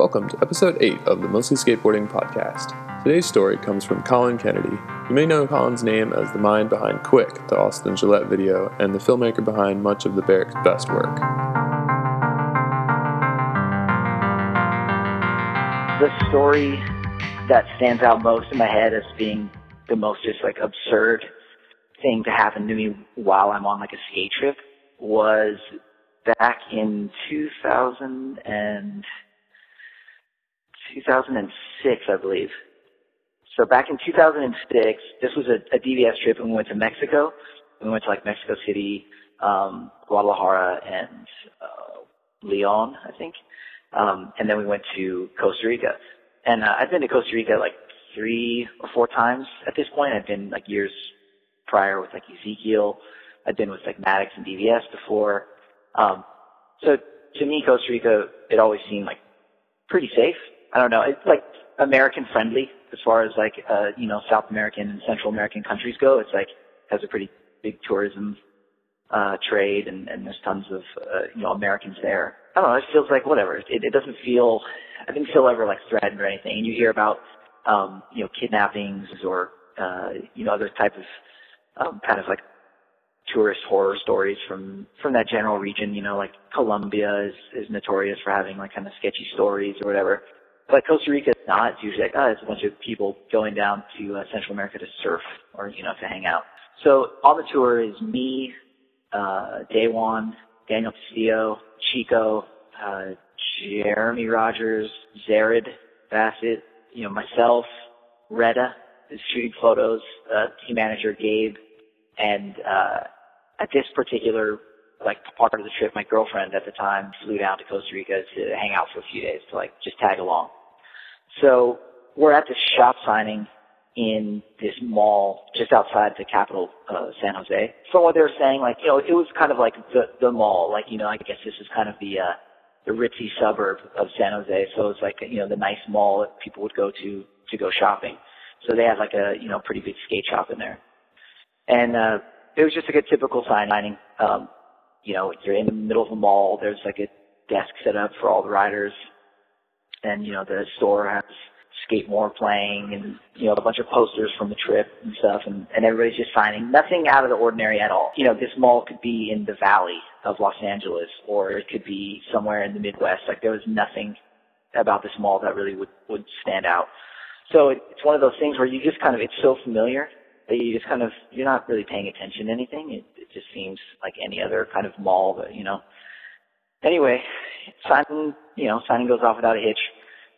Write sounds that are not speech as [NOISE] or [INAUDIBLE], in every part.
Welcome to episode 8 of the Mostly Skateboarding podcast. Today's story comes from Colin Kennedy. You may know Colin's name as the mind behind Quick, the Austin Gillette video, and the filmmaker behind much of the Berrics' best work. The story that stands out most in my head as being the most just like absurd thing to happen to me while I'm on like a skate trip was back in 2000 and 2006, I believe. So back in 2006, this was a, a DVS trip, and we went to Mexico. We went to like Mexico City, um, Guadalajara, and uh, Leon, I think. Um, and then we went to Costa Rica. And uh, I've been to Costa Rica like three or four times at this point. I've been like years prior with like Ezekiel. I've been with like Maddox and DVS before. Um, so to me, Costa Rica, it always seemed like pretty safe. I don't know. It's like American friendly as far as like, uh, you know, South American and Central American countries go. It's like, has a pretty big tourism, uh, trade and, and there's tons of, uh, you know, Americans there. I don't know. It feels like whatever. It, it doesn't feel, I didn't feel ever like threatened or anything. And you hear about, um, you know, kidnappings or, uh, you know, other type of, um, kind of like tourist horror stories from from that general region. You know, like Colombia is is notorious for having like kind of sketchy stories or whatever. But Costa Rica is not. It's usually like, oh, it's a bunch of people going down to uh, Central America to surf or you know to hang out. So on the tour is me, uh, Daewon, Daniel Castillo, Chico, uh, Jeremy Rogers, Zered Bassett, you know myself, Retta is shooting photos, uh, team manager Gabe, and uh, at this particular like part of the trip, my girlfriend at the time flew down to Costa Rica to hang out for a few days to like just tag along. So we're at this shop signing in this mall just outside the capital, uh, San Jose. From what they were saying, like, you know, it was kind of like the, the mall, like, you know, I guess this is kind of the, uh, the ritzy suburb of San Jose. So it's like, you know, the nice mall that people would go to, to go shopping. So they had like a, you know, pretty big skate shop in there. And, uh, it was just like a typical sign signing. Um, you know, you're in the middle of a mall. There's like a desk set up for all the riders, and you know the store has Skate-More playing, and you know a bunch of posters from the trip and stuff, and, and everybody's just signing. Nothing out of the ordinary at all. You know, this mall could be in the valley of Los Angeles, or it could be somewhere in the Midwest. Like there was nothing about this mall that really would would stand out. So it, it's one of those things where you just kind of it's so familiar that you just kind of you're not really paying attention to anything. It, it just seems like any other kind of mall, but you know. Anyway, signing you know signing goes off without a hitch.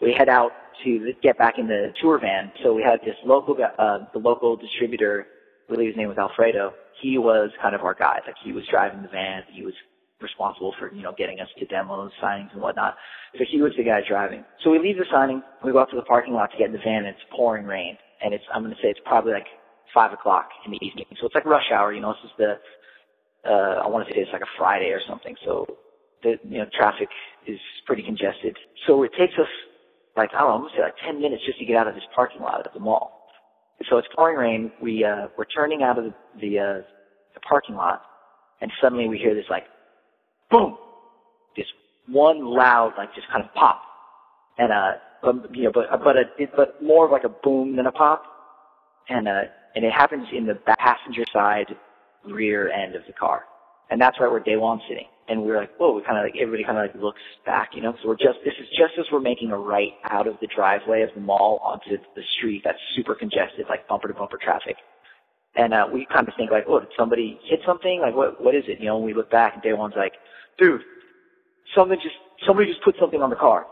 We head out to get back in the tour van. So we had this local uh, the local distributor. I believe his name was Alfredo. He was kind of our guy. Like he was driving the van. He was responsible for, you know, getting us to demos, signings and whatnot. So he was the guy driving. So we leave the signing, we go out to the parking lot to get in the van and it's pouring rain. And it's, I'm going to say it's probably like five o'clock in the evening. So it's like rush hour, you know, this is the, uh, I want to say it's like a Friday or something. So the, you know, traffic is pretty congested. So it takes us like, I don't know, say like 10 minutes just to get out of this parking lot at the mall. So it's pouring rain. We, uh, we're turning out of the, the, uh, the parking lot and suddenly we hear this like, boom, this one loud, like just kind of pop. And, uh, but, you know, but, but a, but more of like a boom than a pop. And, uh, and it happens in the passenger side rear end of the car. And that's right where Daewon's sitting. And we were like, whoa, we kind of like, everybody kind of like looks back, you know, so we're just, this is just as we're making a right out of the driveway of the mall onto the street that's super congested, like bumper to bumper traffic. And, uh, we kind of think like, oh, did somebody hit something? Like, what, what is it? You know, and we look back and Daewon's like, dude, somebody just, somebody just put something on the car.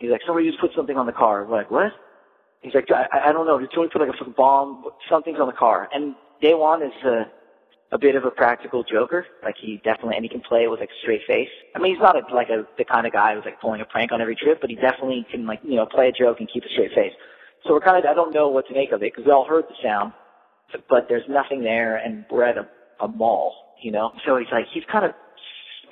He's like, somebody just put something on the car. We're like, what? He's like, I, I don't know. Did somebody put like a fucking bomb? Something's on the car. And Daewon is a, a bit of a practical joker. Like he definitely, and he can play with like a straight face. I mean, he's not a, like a, the kind of guy who's like pulling a prank on every trip, but he definitely can like, you know, play a joke and keep a straight face. So we're kind of, I don't know what to make of it because we all heard the sound, but there's nothing there and we're at a, a mall, you know? So he's like, he's kind of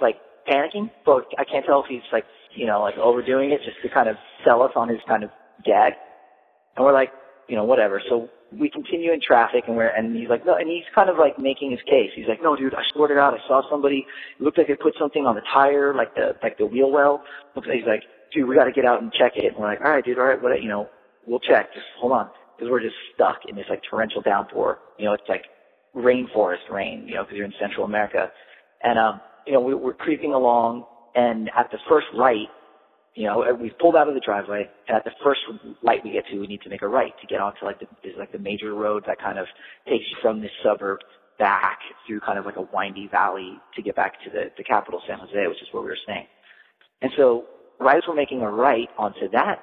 like panicking, but I can't tell if he's like, you know, like overdoing it just to kind of sell us on his kind of gag. And we're like, you know, whatever. So we continue in traffic and we're, and he's like, no, and he's kind of like making his case. He's like, no, dude, I swear to God, I saw somebody, it looked like they put something on the tire, like the, like the wheel well. He's like, dude, we got to get out and check it. And we're like, all right, dude, all right, what, you know, we'll check. Just hold on, because we're just stuck in this like torrential downpour. You know, it's like rainforest rain. You know, because you're in Central America, and um, you know, we, we're creeping along, and at the first light, you know, we've pulled out of the driveway, and at the first light we get to, we need to make a right to get onto like the is like the major road that kind of takes you from this suburb back through kind of like a windy valley to get back to the the capital, San Jose, which is where we were staying. And so, right as we're making a right onto that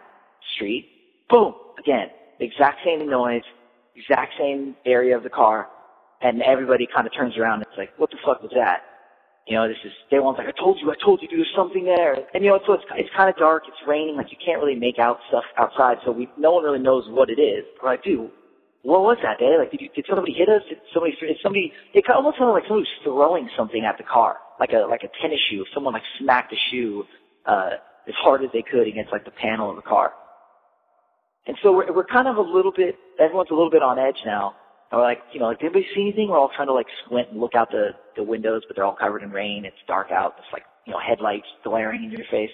street, boom, again, exact same noise, exact same area of the car, and everybody kind of turns around. And it's like, what the fuck was that? You know, this is Daewon's like, I told you, I told you, there's something there. And you know, so it's it's kind of dark, it's raining, like you can't really make out stuff outside, so we no one really knows what it is. We're like, dude, what was that, day? Like, did you, did somebody hit us? Did somebody? Did somebody? It almost sounded like somebody was throwing something at the car, like a like a tennis shoe. Someone like smacked a shoe uh, as hard as they could against like the panel of the car. And so we're we're kind of a little bit, everyone's a little bit on edge now. And we're like, you know, like, did anybody see anything? We're all trying to like squint and look out the, the windows, but they're all covered in rain. It's dark out. It's like, you know, headlights glaring in your face.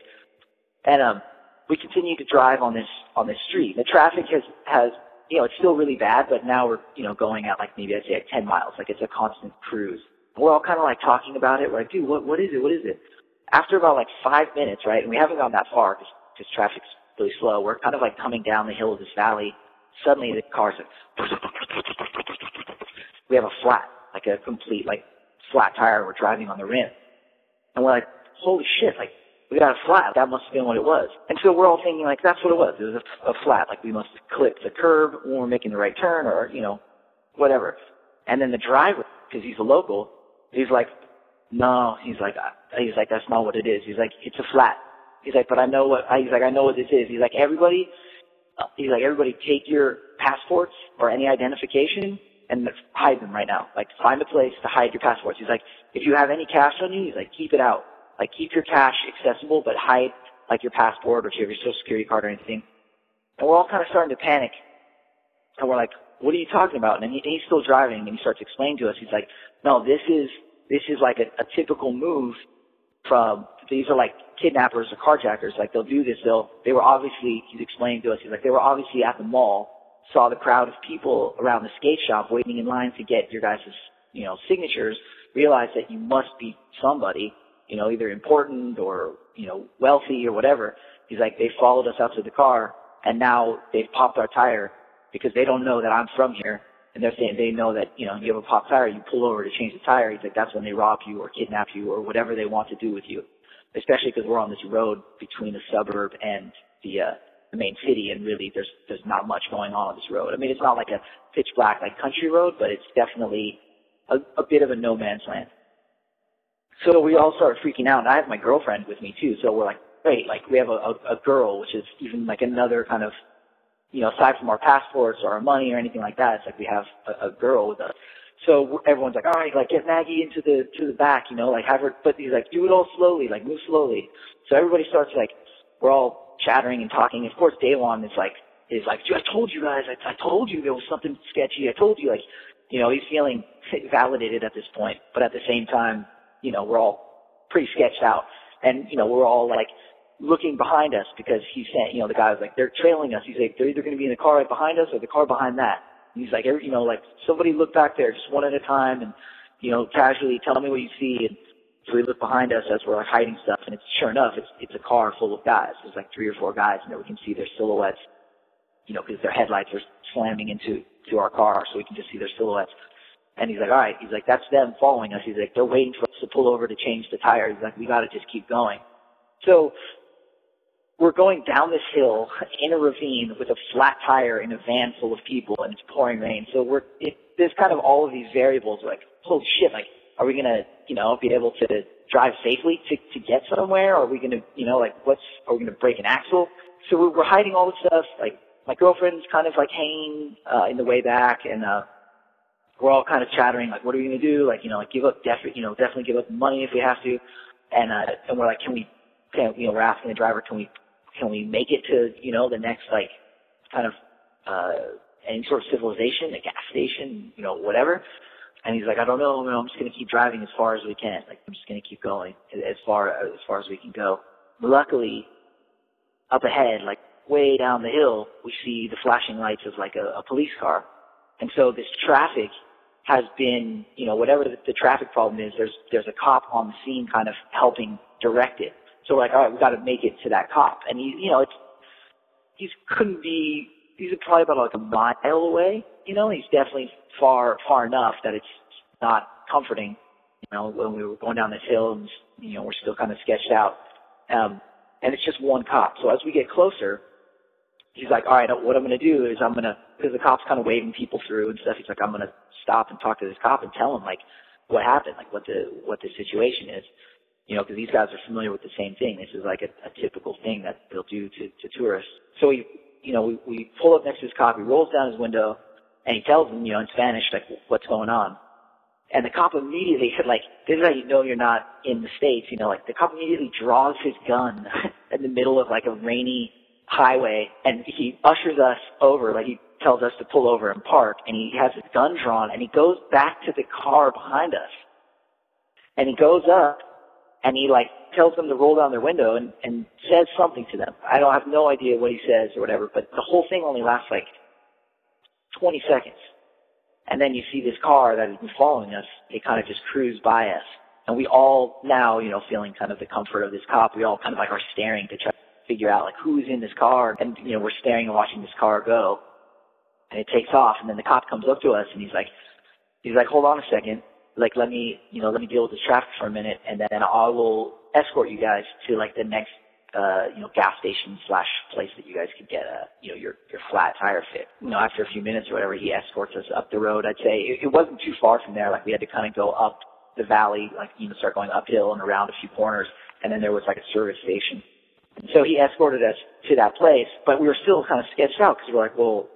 And, um, we continue to drive on this, on this street. The traffic has, has, you know, it's still really bad, but now we're, you know, going at like maybe I'd say like 10 miles. Like it's a constant cruise. We're all kind of like talking about it. We're like, dude, what, what is it? What is it? After about like five minutes, right? And we haven't gone that far because, traffic's really slow. We're kind of like coming down the hill of this valley. Suddenly the car's like, we have a flat, like a complete, like, flat tire. We're driving on the rim. And we're like, holy shit, like, we got a flat. That must have been what it was. And so we're all thinking, like, that's what it was. It was a, a flat. Like, we must have clipped the curb when we're making the right turn or, you know, whatever. And then the driver, because he's a local, he's like, no, he's like, uh, he's like, that's not what it is. He's like, it's a flat. He's like, but I know what, he's like, I know what this is. He's like, everybody, uh, he's like, everybody take your passports or any identification and hide them right now. Like find a place to hide your passports. He's like, if you have any cash on you, he's like, keep it out. Like keep your cash accessible, but hide like your passport or if you have your social security card or anything. And we're all kind of starting to panic. And we're like, what are you talking about? And he, he's still driving and he starts explaining to us. He's like, no, this is, this is like a, a typical move from, these are like kidnappers or carjackers. Like they'll do this. They'll, they were obviously, he's explaining to us, he's like, they were obviously at the mall saw the crowd of people around the skate shop waiting in line to get your guys' you know signatures, realized that you must be somebody, you know, either important or you know wealthy or whatever. He's like, they followed us out to the car, and now they've popped our tire because they don't know that I'm from here, and they're saying they know that you know you have a pop tire, you pull over to change the tire. He's like, that's when they rob you or kidnap you or whatever they want to do with you, especially because we're on this road between the suburb and the uh, the main city, and really there's there's not much going on on this road. I mean, it's not like a pitch black like country road, but it's definitely a, a bit of a no man's land. So we all started freaking out, and I have my girlfriend with me too. So we're like, great, like we have a, a, a girl, which is even like another kind of, you know, aside from our passports or our money or anything like that, it's like we have a, a girl with us. So everyone's like, all right, like get Maggie into the to the back, you know, like have her. But he's like, do it all slowly, like move slowly. So everybody starts like, we're all chattering and talking. Of course, Daewon is like, is like, I told you guys, I, I told you there was something sketchy. I told you, like, you know, he's feeling [LAUGHS] validated at this point, but at the same time, you know, we're all pretty sketched out. And, you know, we're all like looking behind us because he's saying, you know, the guy's like, they're trailing us. He's like, they're either going to be in the car right behind us or the car behind that. And he's like, every, you know, like somebody look back there just one at a time and, you know, casually tell me what you see. And so we look behind us as we're hiding stuff, and it's sure enough, it's it's a car full of guys. There's like three or four guys, and there we can see their silhouettes. You know, because their headlights are slamming into to our car, so we can just see their silhouettes. And he's like, all right. He's like, that's them following us. He's like, they're waiting for us to pull over to change the tire. He's like, we got to just keep going. So we're going down this hill in a ravine with a flat tire in a van full of people, and it's pouring rain. So we're it, there's kind of all of these variables. Like, holy shit! Like, are we gonna, you know, be able to drive safely to, to get somewhere? Are we gonna, you know, like what's, are we gonna break an axle? So we're, we're hiding all this stuff. Like my girlfriend's kind of like hanging, uh, in the way back and, uh, we're all kind of chattering, like, what are we gonna do? Like, you know, like give up, def- you know, definitely give up money if we have to. And, uh, and we're like, can we, can, you know, we're asking the driver, can we, can we make it to, you know, the next, like, kind of, uh, any sort of civilization, a gas station, you know, whatever. And he's like, I don't know, I'm just going to keep driving as far as we can. Like, I'm just going to keep going as far as far as we can go. Luckily, up ahead, like way down the hill, we see the flashing lights of like a, a police car. And so this traffic has been, you know, whatever the, the traffic problem is, there's, there's a cop on the scene kind of helping direct it. So we're like, all right, we've got to make it to that cop. And he, you know, it's, he couldn't be, he's probably about like a mile away, you know, he's definitely far, far enough that it's not comforting, you know, when we were going down this hill and, you know, we're still kind of sketched out. Um, and it's just one cop. So as we get closer, he's like, all right, what I'm going to do is I'm going to, because the cop's kind of waving people through and stuff. He's like, I'm going to stop and talk to this cop and tell him like what happened, like what the, what the situation is. You know, because these guys are familiar with the same thing. This is like a, a typical thing that they'll do to, to tourists. So we, you know, we, we pull up next to this cop. He rolls down his window and he tells him, you know, in Spanish, like, what's going on. And the cop immediately, said, like, this is how you know you're not in the States, you know, like, the cop immediately draws his gun [LAUGHS] in the middle of, like, a rainy highway, and he ushers us over, like, he tells us to pull over and park, and he has his gun drawn, and he goes back to the car behind us. And he goes up, and he, like, tells them to roll down their window and, and says something to them. I don't have no idea what he says or whatever, but the whole thing only lasts, like, 20 seconds. And then you see this car that has been following us. It kind of just cruised by us. And we all now, you know, feeling kind of the comfort of this cop, we all kind of like are staring to try to figure out like who's in this car. And, you know, we're staring and watching this car go. And it takes off. And then the cop comes up to us and he's like, he's like, hold on a second. Like, let me, you know, let me deal with this traffic for a minute. And then I will escort you guys to like the next uh, you know, gas station slash place that you guys could get a, you know, your, your flat tire fit. You know, after a few minutes or whatever, he escorts us up the road. I'd say it, it wasn't too far from there. Like we had to kind of go up the valley, like, you know, start going uphill and around a few corners. And then there was like a service station. And so he escorted us to that place, but we were still kind of sketched out because we're like, well,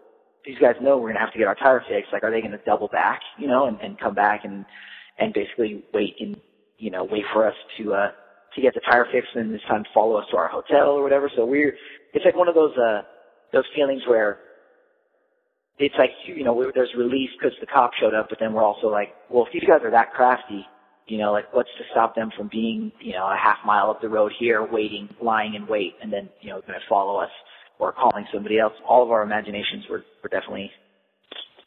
these guys know we're going to have to get our tire fixed. Like, are they going to double back, you know, and, and come back and, and basically wait and, you know, wait for us to, uh, to get the tire fixed and this time follow us to our hotel or whatever. So we're, it's like one of those, uh, those feelings where it's like, you know, there's relief because the cop showed up, but then we're also like, well, if these guys are that crafty, you know, like what's to stop them from being, you know, a half mile up the road here, waiting, lying in wait, and then, you know, going to follow us or calling somebody else. All of our imaginations were, were definitely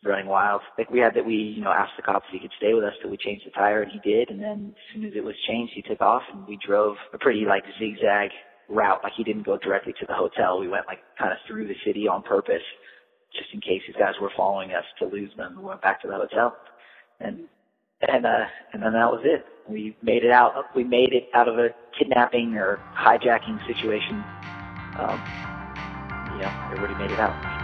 running wild. Like we had that we, you know, asked the cops if he could stay with us till we changed the tire and he did. And then as soon as it was changed, he took off and we drove a pretty like zigzag route. Like he didn't go directly to the hotel. We went like kind of through the city on purpose just in case these guys were following us to lose them. We went back to the hotel and, and, uh, and then that was it. We made it out. We made it out of a kidnapping or hijacking situation. Um, yeah, everybody made it out.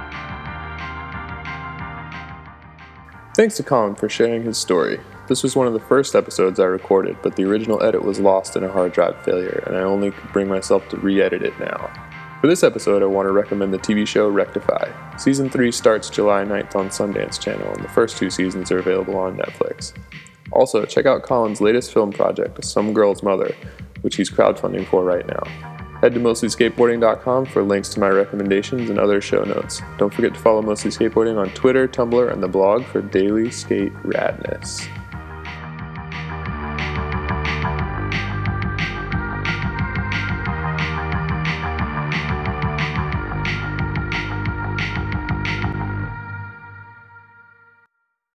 Thanks to Colin for sharing his story. This was one of the first episodes I recorded, but the original edit was lost in a hard drive failure, and I only could bring myself to re edit it now. For this episode, I want to recommend the TV show Rectify. Season 3 starts July 9th on Sundance Channel, and the first two seasons are available on Netflix. Also, check out Colin's latest film project, Some Girl's Mother, which he's crowdfunding for right now. Head to mostlyskateboarding.com for links to my recommendations and other show notes. Don't forget to follow Mostly Skateboarding on Twitter, Tumblr, and the blog for daily skate radness.